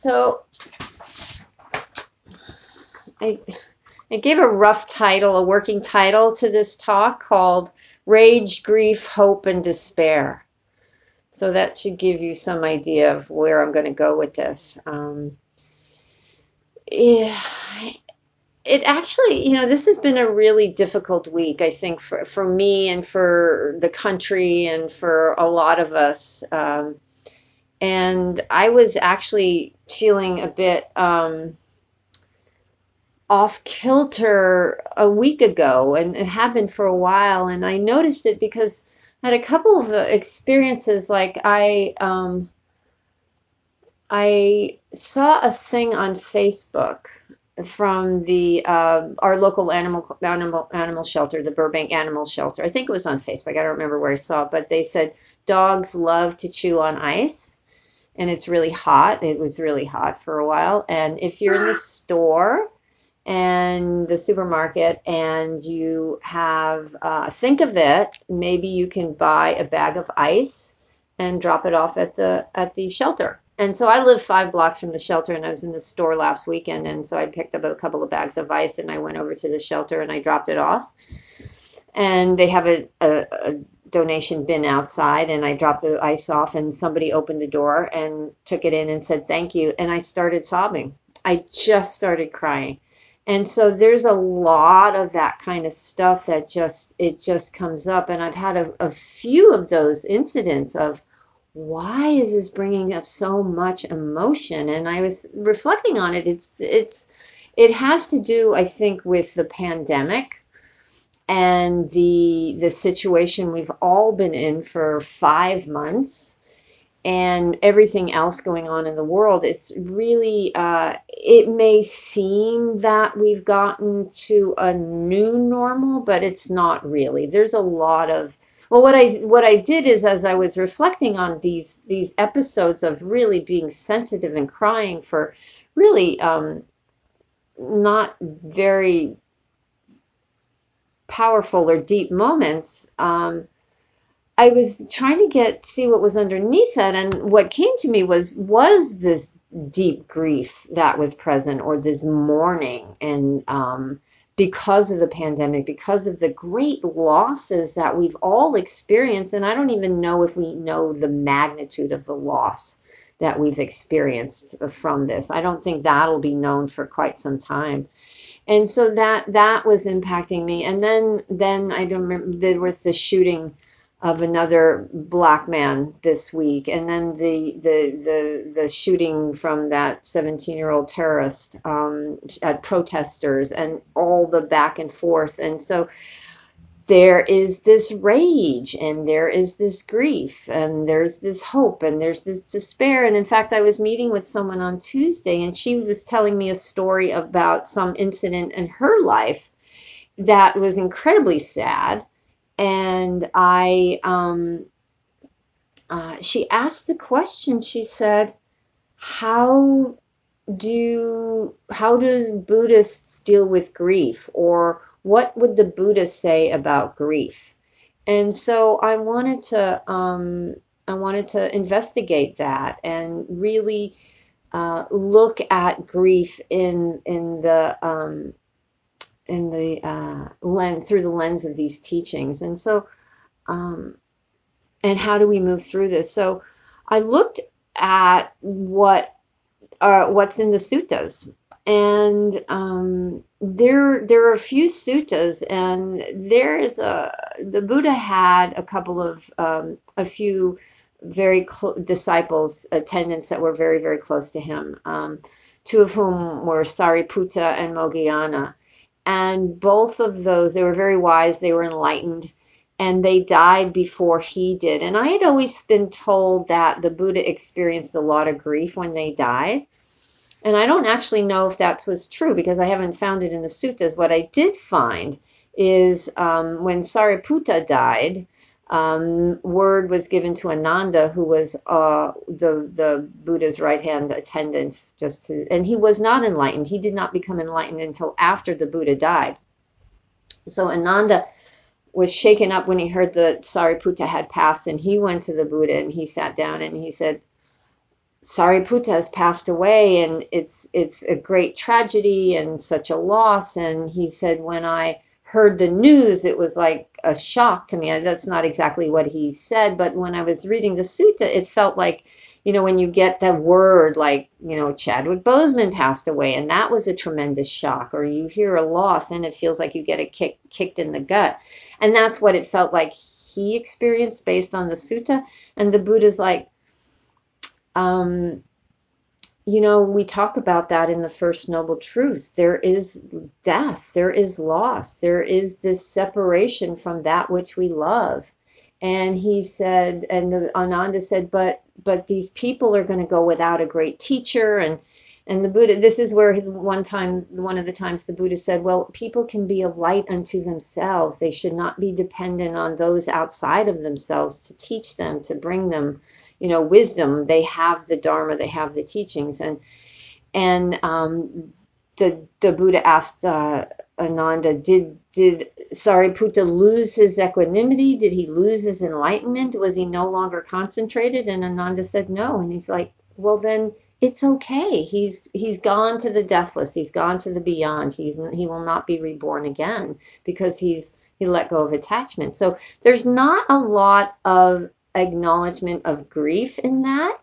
So I, I gave a rough title, a working title to this talk called Rage, Grief, Hope, and Despair. So that should give you some idea of where I'm going to go with this. Um, yeah, it actually, you know, this has been a really difficult week, I think, for, for me and for the country and for a lot of us. Um, and I was actually feeling a bit um, off kilter a week ago, and it happened for a while. And I noticed it because I had a couple of experiences. Like I, um, I saw a thing on Facebook from the uh, our local animal animal animal shelter, the Burbank Animal Shelter. I think it was on Facebook. I don't remember where I saw it, but they said dogs love to chew on ice, and it's really hot. It was really hot for a while, and if you're in the store and the supermarket and you have uh, think of it, maybe you can buy a bag of ice and drop it off at the at the shelter and so I live five blocks from the shelter, and I was in the store last weekend, and so I picked up a couple of bags of ice, and I went over to the shelter and I dropped it off. And they have a, a, a donation bin outside, and I dropped the ice off, and somebody opened the door and took it in and said thank you, and I started sobbing. I just started crying. And so there's a lot of that kind of stuff that just it just comes up, and I've had a, a few of those incidents of why is this bringing up so much emotion? And I was reflecting on it. It's it's it has to do, I think, with the pandemic and the the situation we've all been in for five months and everything else going on in the world. It's really uh, it may seem that we've gotten to a new normal, but it's not really. There's a lot of well, what I what I did is as I was reflecting on these these episodes of really being sensitive and crying for really um, not very powerful or deep moments. Um, I was trying to get see what was underneath that, and what came to me was was this deep grief that was present, or this mourning, and um, because of the pandemic, because of the great losses that we've all experienced. And I don't even know if we know the magnitude of the loss that we've experienced from this. I don't think that'll be known for quite some time. And so that that was impacting me. And then then I don't remember there was the shooting of another black man this week, and then the the the, the shooting from that 17 year old terrorist um, at protesters, and all the back and forth, and so there is this rage and there is this grief and there's this hope and there's this despair and in fact i was meeting with someone on tuesday and she was telling me a story about some incident in her life that was incredibly sad and I, um, uh, she asked the question. She said, "How do how do Buddhists deal with grief, or what would the Buddha say about grief?" And so I wanted to um, I wanted to investigate that and really uh, look at grief in in the um, in the uh, lens through the lens of these teachings. And so um, and how do we move through this? So i looked at what uh, what's in the suttas and um, there there are a few suttas and there is a the buddha had a couple of um, a few very cl- disciples attendants that were very very close to him um, two of whom were sariputta and moggallana and both of those, they were very wise, they were enlightened, and they died before he did. And I had always been told that the Buddha experienced a lot of grief when they died. And I don't actually know if that was true because I haven't found it in the suttas. What I did find is um, when Sariputta died, um, word was given to Ananda, who was uh, the the Buddha's right hand attendant, just to, and he was not enlightened. He did not become enlightened until after the Buddha died. So Ananda was shaken up when he heard that Sariputta had passed, and he went to the Buddha and he sat down and he said, Sariputta has passed away and it's it's a great tragedy and such a loss. And he said when I heard the news it was like a shock to me. That's not exactly what he said but when I was reading the sutta it felt like you know when you get that word like you know Chadwick Boseman passed away and that was a tremendous shock or you hear a loss and it feels like you get a kick kicked in the gut. And that's what it felt like he experienced based on the sutta. And the Buddha's like um, you know, we talk about that in the First Noble Truth. There is death, there is loss, there is this separation from that which we love. And he said, and the Ananda said, but but these people are going to go without a great teacher and and the Buddha, this is where one time, one of the times the Buddha said, well, people can be a light unto themselves. They should not be dependent on those outside of themselves to teach them, to bring them you know wisdom. They have the dharma. They have the teachings. And and um, the the buddha asked uh, ananda did did sariputta lose his equanimity? Did he lose his enlightenment? Was he no longer concentrated? And ananda said no. And he's like well then it's okay. He's he's gone to the deathless. He's gone to the beyond. He's he will not be reborn again because he's he let go of attachment. So there's not a lot of acknowledgement of grief in that.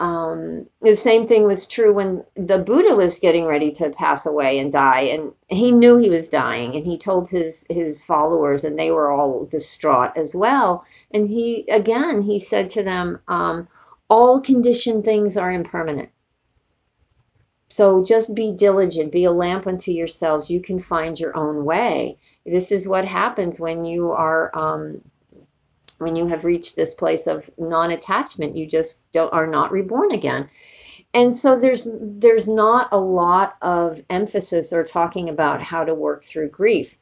Um, the same thing was true when the Buddha was getting ready to pass away and die, and he knew he was dying, and he told his his followers, and they were all distraught as well. And he again he said to them, um, "All conditioned things are impermanent." So just be diligent, be a lamp unto yourselves. You can find your own way. This is what happens when you are um, when you have reached this place of non-attachment you just don't, are not reborn again. And so there's there's not a lot of emphasis or talking about how to work through grief.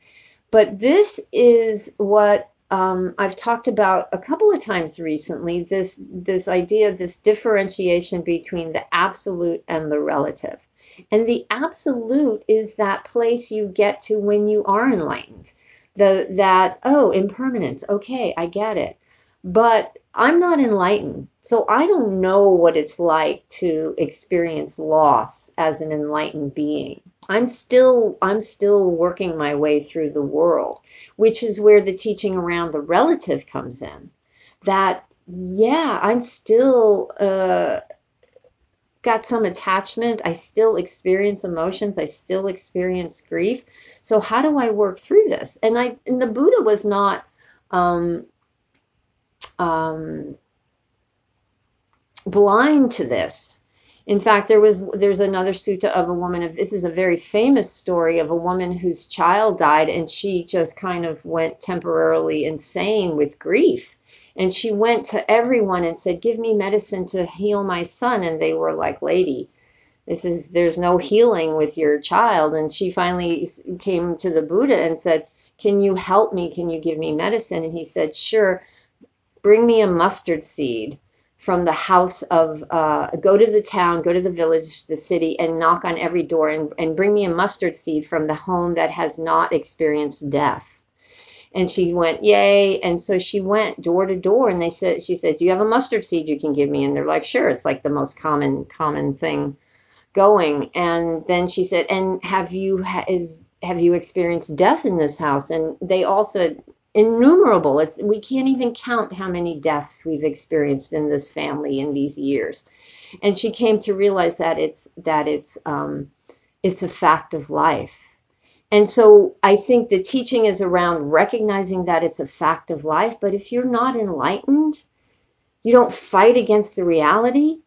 But this is what um, I've talked about a couple of times recently this this idea this differentiation between the absolute and the relative. And the absolute is that place you get to when you are enlightened the that oh impermanence. Okay i get it. But i'm not enlightened. So i don't know what it's like to experience loss as an enlightened being. I'm still i'm still working my way through the world which is where the teaching around the relative comes in. That yeah i'm still uh got some attachment. I still experience emotions. I still experience grief. So how do I work through this? And I and the Buddha was not um, um, blind to this. In fact, there was there's another sutta of a woman of this is a very famous story of a woman whose child died and she just kind of went temporarily insane with grief and she went to everyone and said, Give me medicine to heal my son. And they were like, Lady, this is, there's no healing with your child. And she finally came to the Buddha and said, Can you help me? Can you give me medicine? And he said, Sure. Bring me a mustard seed from the house of uh, go to the town go to the village the city and knock on every door and, and bring me a mustard seed from the home that has not experienced death and she went, Yay. And so she went door to door and they said, She said, Do you have a mustard seed you can give me? And they're like, Sure. It's like the most common, common thing going. And then she said, And have you, is, have you experienced death in this house? And they all said, innumerable it's we can't even count how many deaths we've experienced in this family in these years and she came to realize that it's that it's um, it's a fact of life and so I think the teaching is around recognizing that it's a fact of life. But if you're not enlightened, you don't fight against the reality,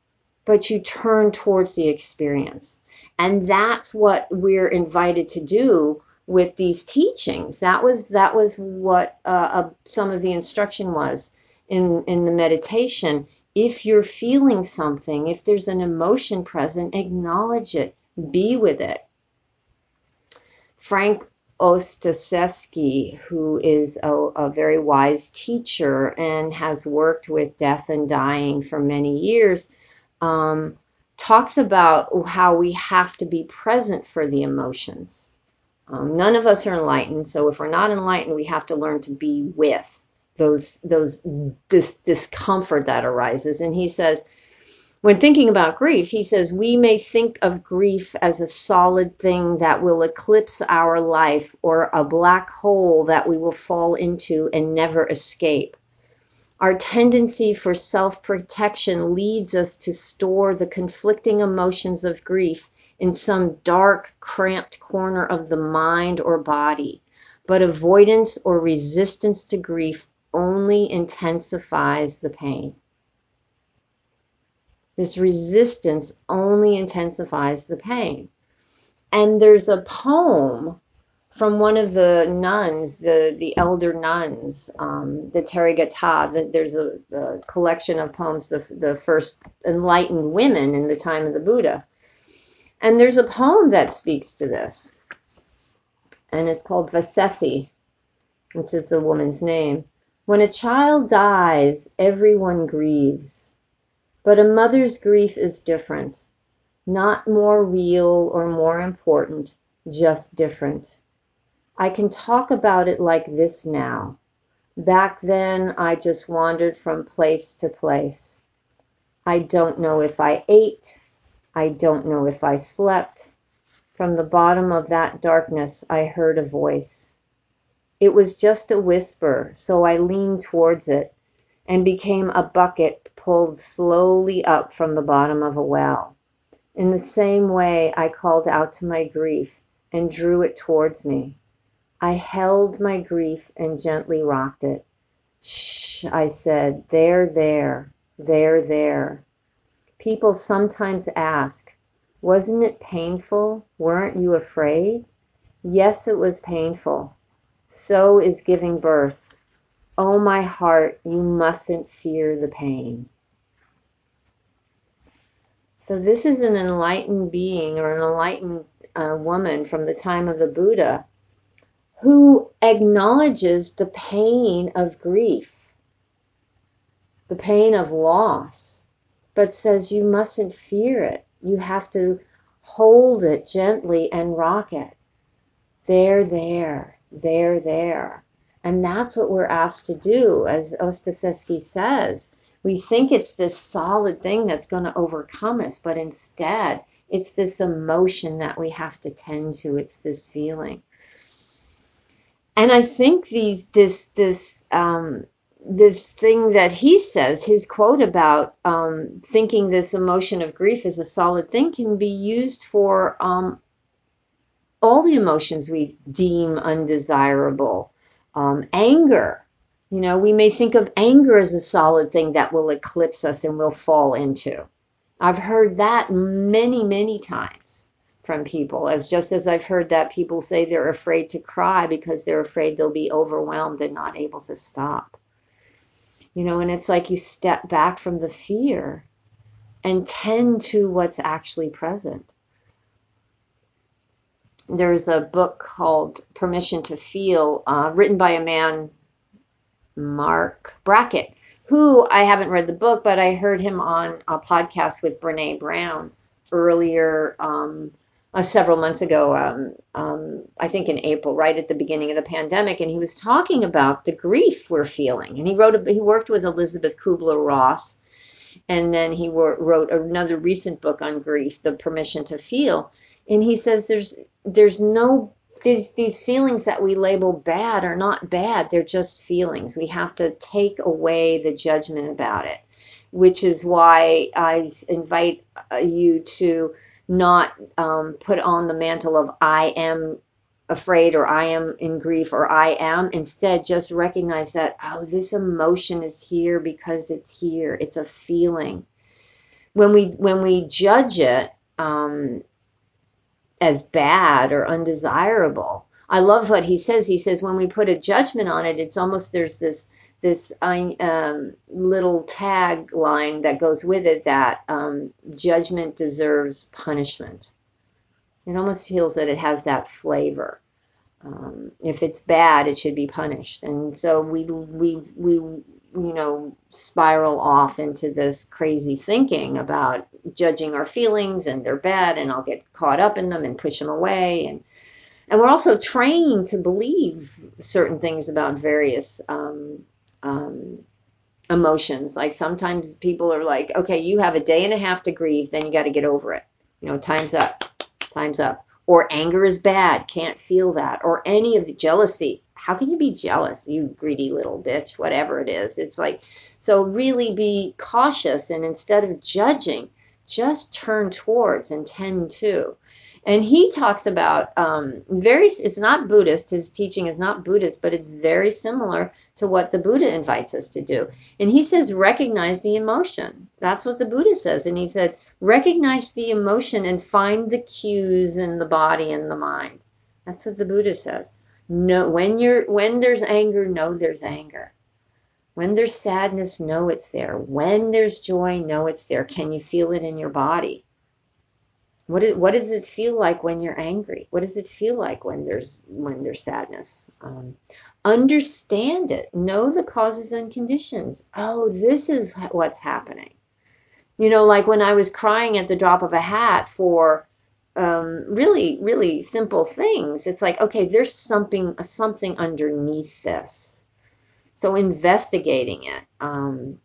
but you turn towards the experience. And that's what we're invited to do with these teachings. That was that was what uh, uh, some of the instruction was in in the meditation. If you're feeling something, if there's an emotion present, acknowledge it, be with it Frank Ostaseski, who is a, a, very wise teacher and has worked with death and dying for many years, um, talks about how we have to be present for the emotions. Um, none of us are enlightened, so if we're not enlightened, we have to learn to be with those those this discomfort that arises. And he says when thinking about grief, he says, we may think of grief as a solid thing that will eclipse our life or a black hole that we will fall into and never escape. Our tendency for self protection leads us to store the conflicting emotions of grief in some dark, cramped corner of the mind or body. But avoidance or resistance to grief only intensifies the pain. This resistance only intensifies the pain. And there's a poem from one of the nuns, the, the elder nuns, um, the Therigatha. There's a, a, collection of poems, the, the first enlightened women in the time of the Buddha. And there's a poem that speaks to this. And it's called Vasethi, which is the woman's name. When a child dies, everyone grieves. But a mother's grief is different. Not more real or more important, just different. I can talk about it like this now. Back then, I just wandered from place to place. I don't know if I ate. I don't know if I slept. From the bottom of that darkness, I heard a voice. It was just a whisper, so I leaned towards it and became a bucket pulled slowly up from the bottom of a well. In the same way, I called out to my grief and drew it towards me. I held my grief and gently rocked it. Shh, I said, there, there, there, there. People sometimes ask, wasn't it painful? Weren't you afraid? Yes, it was painful. So is giving birth. Oh, my heart, you mustn't fear the pain. So, this is an enlightened being or an enlightened uh, woman from the time of the Buddha who acknowledges the pain of grief, the pain of loss, but says you mustn't fear it. You have to hold it gently and rock it. There, there, there, there. And that's what we're asked to do, as Ostaseski says. We think it's this solid thing that's going to overcome us, but instead, it's this emotion that we have to tend to. It's this feeling. And I think these, this, this, um, this thing that he says, his quote about um, thinking this emotion of grief is a solid thing, can be used for um, all the emotions we deem undesirable um, anger. You know, we may think of anger as a solid thing that will eclipse us and we'll fall into. I've heard that many, many times from people, as just as I've heard that people say they're afraid to cry because they're afraid they'll be overwhelmed and not able to stop. You know, and it's like you step back from the fear and tend to what's actually present there's a book called Permission to Feel, uh, written by a man, Marc Brackett, who I haven't read the book, but I heard him on a podcast with Brene Brown earlier, um, uh, several months ago, um, um, I think in April, right at the beginning of the pandemic, and he was talking about the grief we're feeling. And he wrote, a, he worked with Elisabeth Kubler Ross, and then he wrote another recent book on grief, The Permission to Feel and he says there's there's no these these feelings that we label bad are not bad. They're just feelings. We have to take away the judgment about it which is why i invite uh, you to not um, put on the mantle of i am afraid or i am in grief or i am. Instead just recognize that oh this emotion is here because it's here. It's a feeling. When we when we judge it um, as bad or undesirable. I love what he says. He says when we put a judgment on it, it's almost there's this this um, little tagline that goes with it that um, judgment deserves punishment. It almost feels that it has that flavor. Um, if it's bad, it should be punished, and so we we we you know, spiral off into this crazy thinking about judging our feelings and they're bad and I'll get caught up in them and push them away. And, and we're also trained to believe certain things about various um, um, emotions. Like sometimes people are like, okay, you have a day and a half to grieve, then you got to get over it. You know, time's up, time's up. Or anger is bad, can't feel that. Or any of the jealousy. How can you be jealous, you greedy little bitch? Whatever it is. It's like, so really be cautious and instead of judging, just turn towards and tend to. And he talks about um, very, it's not Buddhist, his teaching is not Buddhist, but it's very similar to what the Buddha invites us to do. And he says, recognize the emotion. That's what the Buddha says. And he said, recognize the emotion and find the cues in the body and the mind. That's what the Buddha says. No, when you're when there's anger, know there's anger. When there's sadness, know it's there. When there's joy, know it's there. Can you feel it in your body? What, is, what does it feel like when you're angry? What does it feel like when there's when there's sadness? Um, understand it. Know the causes and conditions. Oh, this is what's happening. You know, like when I was crying at the drop of a hat for um, really, really simple things. It's like, okay, there's something something underneath this. So investigating it. Um,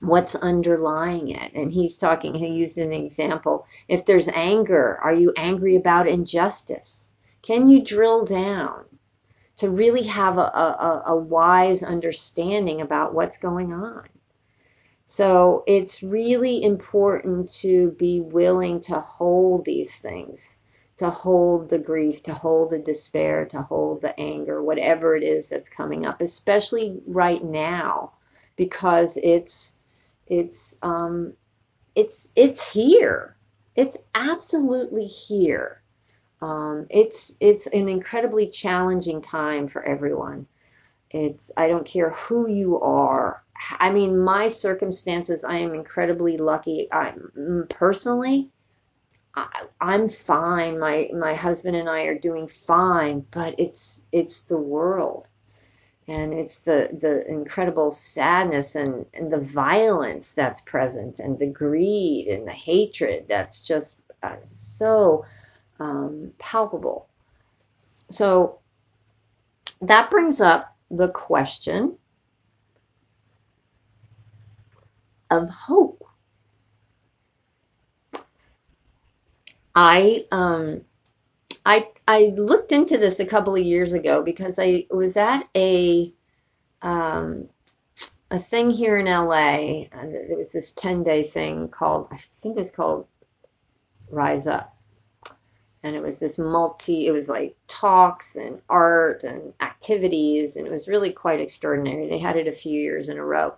what's underlying it. And he's talking, he used an example. If there's anger, are you angry about injustice? Can you drill down to really have a, a, a wise understanding about what's going on? So it's really important to be willing to hold these things, to hold the grief, to hold the despair, to hold the anger, whatever it is that's coming up, especially right now, because it's it's um, it's it's here. It's absolutely here. Um, it's it's an incredibly challenging time for everyone. It's I don't care who you are. I mean, my circumstances. I am incredibly lucky. I mm, personally, I, I'm fine. My my husband and I are doing fine. But it's it's the world and it's the the incredible sadness and, and the violence that's present and the greed and the hatred that's just uh, so um, palpable so that brings up the question of hope i um I I looked into this a couple of years ago because I was at a um, a thing here in LA. And there was this 10 day thing called I think it was called Rise Up, and it was this multi. It was like talks and art and activities, and it was really quite extraordinary. They had it a few years in a row.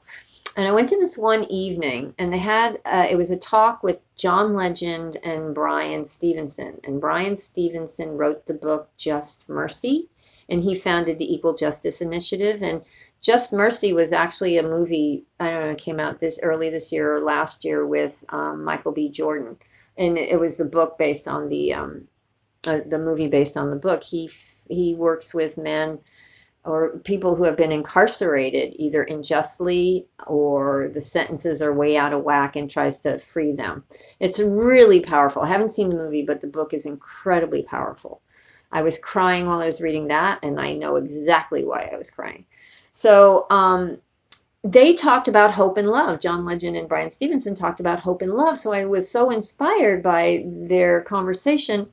And I went to this one evening, and they had uh, it was a talk with John Legend and Bryan Stevenson. And Bryan Stevenson wrote the book Just Mercy, and he founded the Equal Justice Initiative. And Just Mercy was actually a movie, I don't know, it came out this early this year or last year with um, Michael B. Jordan. And it was the book based on the um, uh, the movie based on the book. He he works with men or people who have been incarcerated either unjustly or the sentences are way out of whack and tries to free them. It's really powerful. I haven't seen the movie, but the book is incredibly powerful. I was crying while I was reading that, and I know exactly why I was crying. So, um, they talked about hope and love. John Legend and Bryan Stevenson talked about hope and love. So I was so inspired by their conversation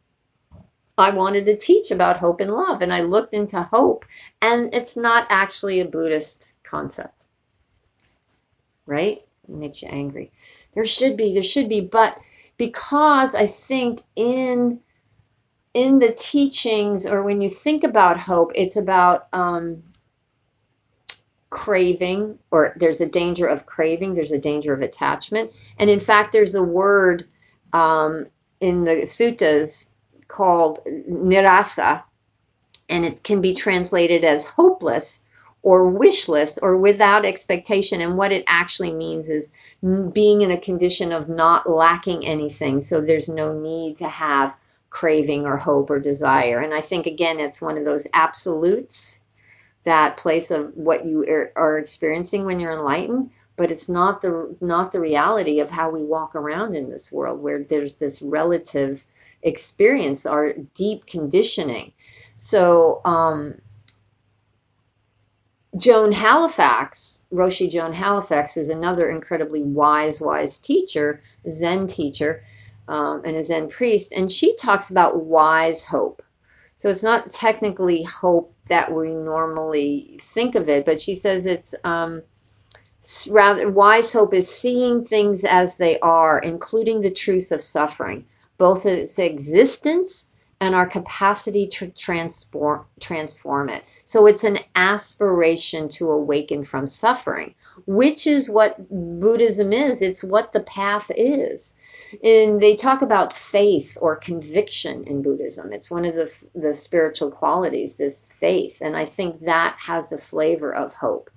I wanted to teach about hope and love. And I looked into hope, and it's not actually a Buddhist concept. Right? It makes you angry. There should be, there should be, but because I think in in the teachings or when you think about hope, it's about um, craving, or there's a danger of craving, there's a danger of attachment. And in fact, there's a word um, in the suttas called nirasa, and it can be translated as hopeless or wishless or without expectation. And what it actually means is being in a condition of not lacking anything. So there's no need to have craving or hope or desire. And I think, again, it's one of those absolutes, that place of what you are experiencing when you're enlightened. But it's not the not the reality of how we walk around in this world, where there's this relative experience, our deep conditioning. So, um, Joan Halifax, Roshi Joan Halifax, who's another incredibly wise, wise teacher, Zen teacher, um, and a Zen priest, and she talks about wise hope. So it's not technically hope that we normally think of it, but she says it's um, rather wise hope is seeing things as they are, including the truth of suffering, both its existence and our capacity to transform transform it. So it's an aspiration to awaken from suffering, which is what Buddhism is. It's what the path is. And they talk about faith or conviction in Buddhism. It's one of the the spiritual qualities, this faith, and I think that has a flavor of hope.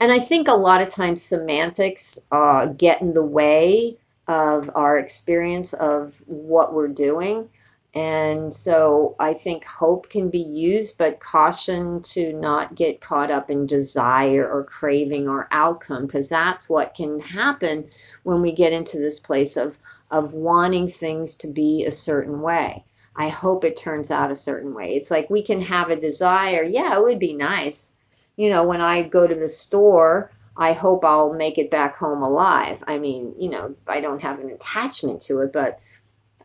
And I think a lot of times semantics uh, get in the way of our experience of what we're doing. And so I think hope can be used, but caution to not get caught up in desire or craving or outcome, because that's what can happen when we get into this place of, of wanting things to be a certain way. I hope it turns out a certain way. It's like we can have a desire, yeah, it would be nice. You know, when I go to the store, I hope I'll make it back home alive. I mean, you know, I don't have an attachment to it, but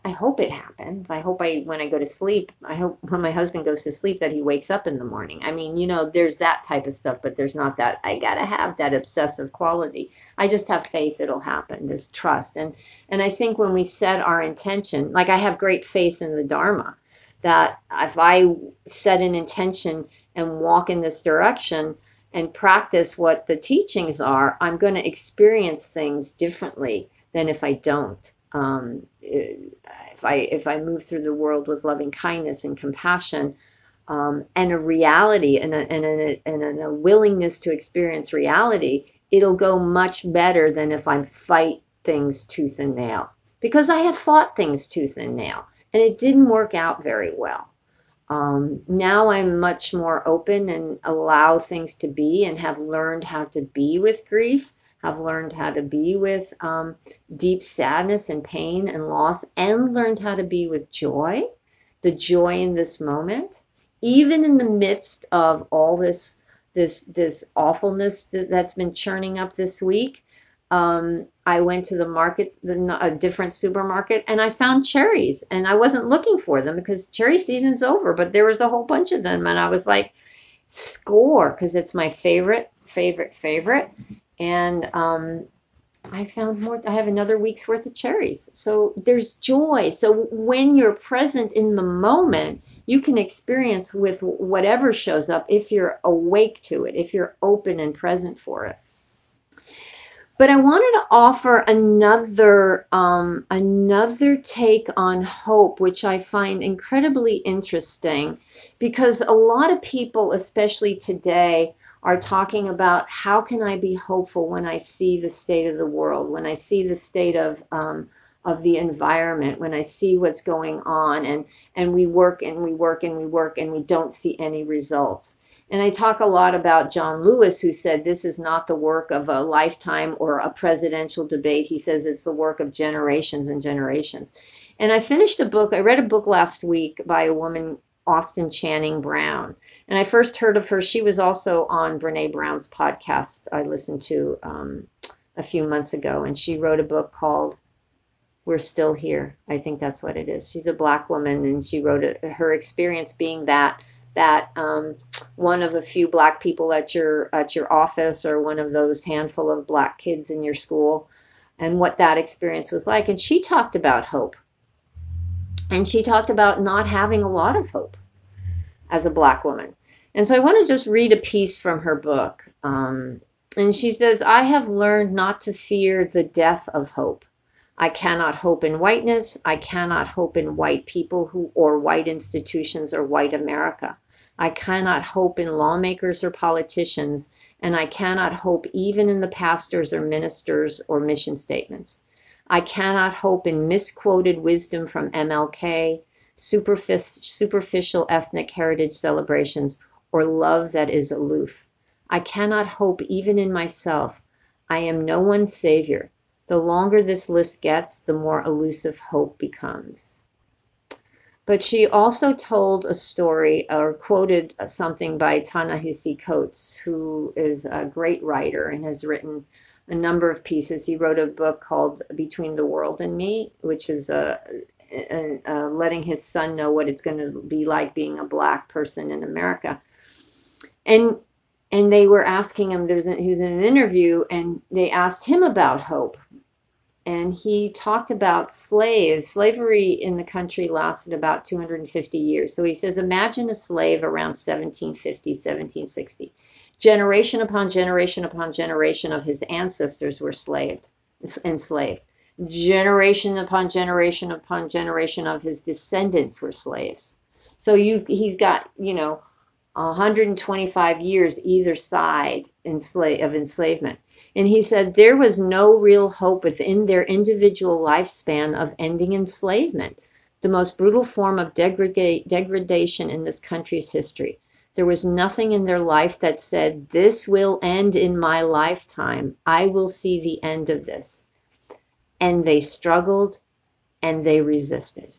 I hope it happens. I hope I, when I go to sleep, I hope when my husband goes to sleep that he wakes up in the morning. I mean, you know, there's that type of stuff, but there's not that, I gotta have that obsessive quality. I just have faith it'll happen, this trust. And, and I think when we set our intention, like I have great faith in the Dharma, that if I set an intention and walk in this direction and practice what the teachings are, I'm going to experience things differently than if I don't um, if I if I move through the world with loving kindness and compassion, um, and a reality and a, and, a, and a willingness to experience reality, it'll go much better than if I fight things tooth and nail. Because I have fought things tooth and nail, and it didn't work out very well. Um, now I'm much more open and allow things to be and have learned how to be with grief have learned how to be with um, deep sadness and pain and loss, and learned how to be with joy, the joy in this moment, even in the midst of all this this this awfulness that, has been churning up this week. Um, I went to the market, the, a different supermarket, and I found cherries. And I wasn't looking for them because cherry season's over, but there was a whole bunch of them, and I was like, score, because it's my favorite, favorite, favorite and um, I found more. I have another week's worth of cherries. So there's joy. So when you're present in the moment, you can experience with whatever shows up if you're awake to it, if you're open and present for it. But I wanted to offer another um, another take on hope, which I find incredibly interesting, because a lot of people, especially today, are talking about how can I be hopeful when I see the state of the world, when I see the state of um, of the environment, when I see what's going on, and and we work and we work and we work and we don't see any results. And I talk a lot about John Lewis, who said this is not the work of a lifetime or a presidential debate. He says it's the work of generations and generations. And I finished a book, I read a book last week by a woman Austin Channing Brown. And I first heard of her. She was also on Brene Brown's podcast I listened to um, a few months ago, and she wrote a book called We're Still Here. I think that's what it is. She's a black woman, and she wrote it, her experience being that that um, one of the few black people at your at your office or one of those handful of black kids in your school and what that experience was like and she talked about hope and she talked about not having a lot of hope as a black woman. And so I want to just read a piece from her book. Um, and she says, I have learned not to fear the death of hope. I cannot hope in whiteness. I cannot hope in white people who, or white institutions or white America. I cannot hope in lawmakers or politicians, and I cannot hope even in the pastors or ministers or mission statements. I cannot hope in misquoted wisdom from MLK, superficial ethnic heritage celebrations, or love that is aloof. I cannot hope even in myself. I am no one's savior. The longer this list gets, the more elusive hope becomes. But she also told a story or quoted something by Ta-Nehisi Coates, who is a great writer and has written a number of pieces. He wrote a book called Between the World and Me, which is a, a, a letting his son know what it's going to be like being a black person in America. And and they were asking him. There's he was in an interview, and they asked him about hope, and he talked about slaves. Slavery in the country lasted about 250 years. So he says, imagine a slave around 1750, 1760 Generation upon generation upon generation of his ancestors were slaved, enslaved. Generation upon generation upon generation of his descendants were slaves. So you he's got, you know, 125 years either side of enslavement. And he said there was no real hope within their individual lifespan of ending enslavement, the most brutal form of degrada- degradation in this country's history. There was nothing in their life that said, This will end in my lifetime. I will see the end of this. And they struggled and they resisted.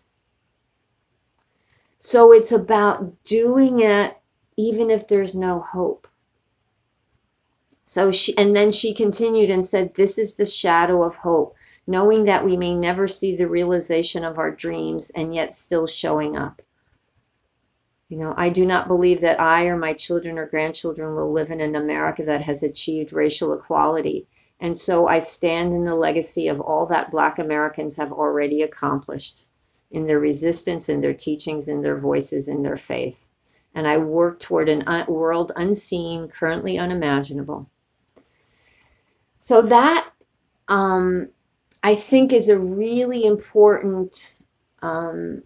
So it's about doing it even if there's no hope. So she, and then she continued and said, This is the shadow of hope, knowing that we may never see the realization of our dreams and yet still showing up. You know, I do not believe that I or my children or grandchildren will live in an America that has achieved racial equality. And so I stand in the legacy of all that Black Americans have already accomplished in their resistance, in their teachings, in their voices, in their faith. And I work toward a uh, world unseen, currently unimaginable. So that um, I think is a really important um,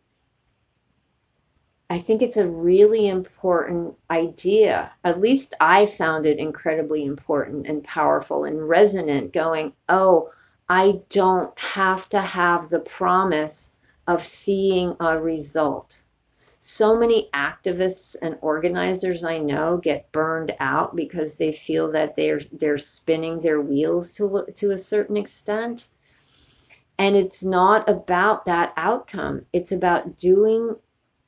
I think it's a really important idea. At least I found it incredibly important and powerful and resonant, going, oh, I don't have to have the promise of seeing a result. So many activists and organizers I know get burned out because they feel that they're they're spinning their wheels to to a certain extent. And it's not about that outcome. It's about doing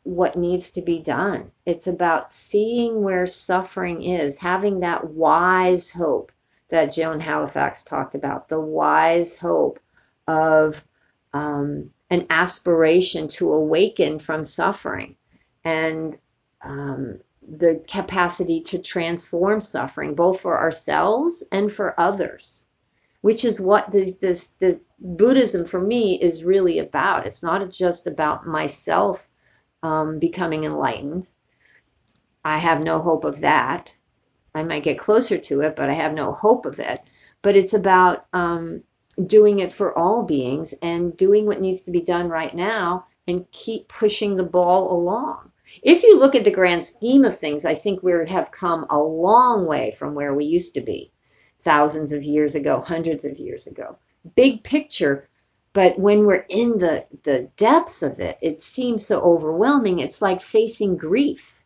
what needs to be done. It's about seeing where suffering is, having that wise hope that Joan Halifax talked about, the wise hope of um, an aspiration to awaken from suffering and um, the capacity to transform suffering, both for ourselves and for others, which is what this, this, this Buddhism for me is really about. It's not just about myself um, becoming enlightened. I have no hope of that. I might get closer to it, but I have no hope of it. But it's about um, doing it for all beings and doing what needs to be done right now and keep pushing the ball along. If you look at the grand scheme of things, I think we have come a long way from where we used to be thousands of years ago, hundreds of years ago. Big picture, but when we're in the, the depths of it, it seems so overwhelming. It's like facing grief.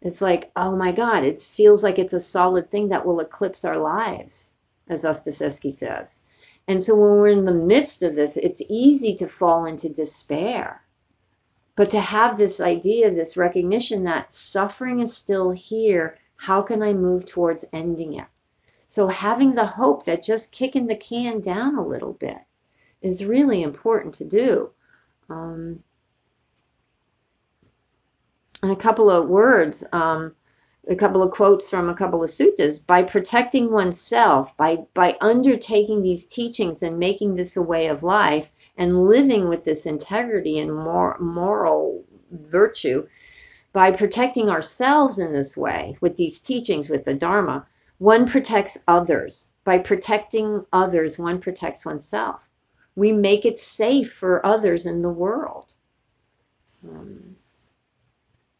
It's like, oh my God, it feels like it's a solid thing that will eclipse our lives, as Ostaseski says. And so when we're in the midst of this, it's easy to fall into despair. But to have this idea, this recognition that suffering is still here, how can I move towards ending it? So having the hope that just kicking the can down a little bit is really important to do. Um, and a couple of words, um, a couple of quotes from a couple of suttas. By protecting oneself, by by undertaking these teachings and making this a way of life, and living with this integrity and more moral virtue, by protecting ourselves in this way with these teachings, with the Dharma, one protects others. By protecting others, one protects oneself we make it safe for others in the world. Um,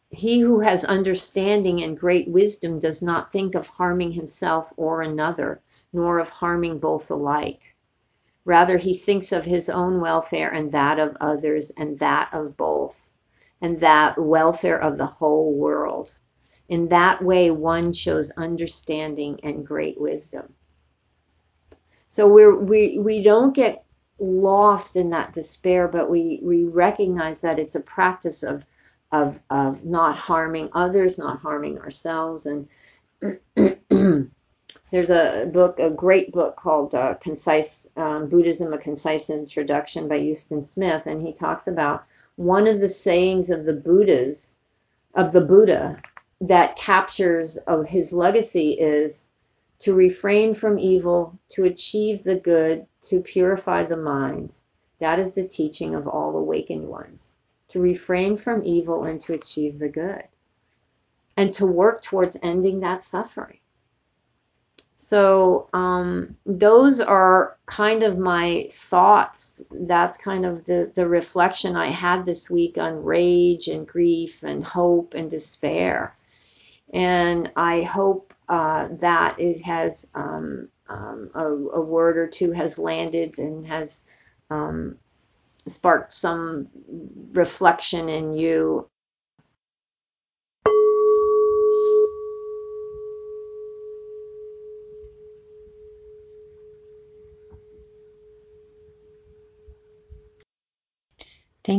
he who has understanding and great wisdom does not think of harming himself or another, nor of harming both alike. Rather, he thinks of his own welfare and that of others, and that of both, and that welfare of the whole world. In that way, one shows understanding and great wisdom. So we're, we we don't get lost in that despair, but we, we recognize that it's a practice of, of, of not harming others, not harming ourselves. And there's a book, a great book called uh, Concise um, Buddhism, A Concise Introduction by Huston Smith, and he talks about one of the sayings of the Buddhas, of the Buddha, that captures of his legacy is to refrain from evil, to achieve the good, to purify the mind. That is the teaching of all awakened ones. To refrain from evil and to achieve the good. And to work towards ending that suffering. So, um, those are kind of my thoughts. That's kind of the, the reflection I had this week on rage and grief and hope and despair. And I hope uh, that it has um, um, a, a, word or two has landed and has um, sparked some reflection in you.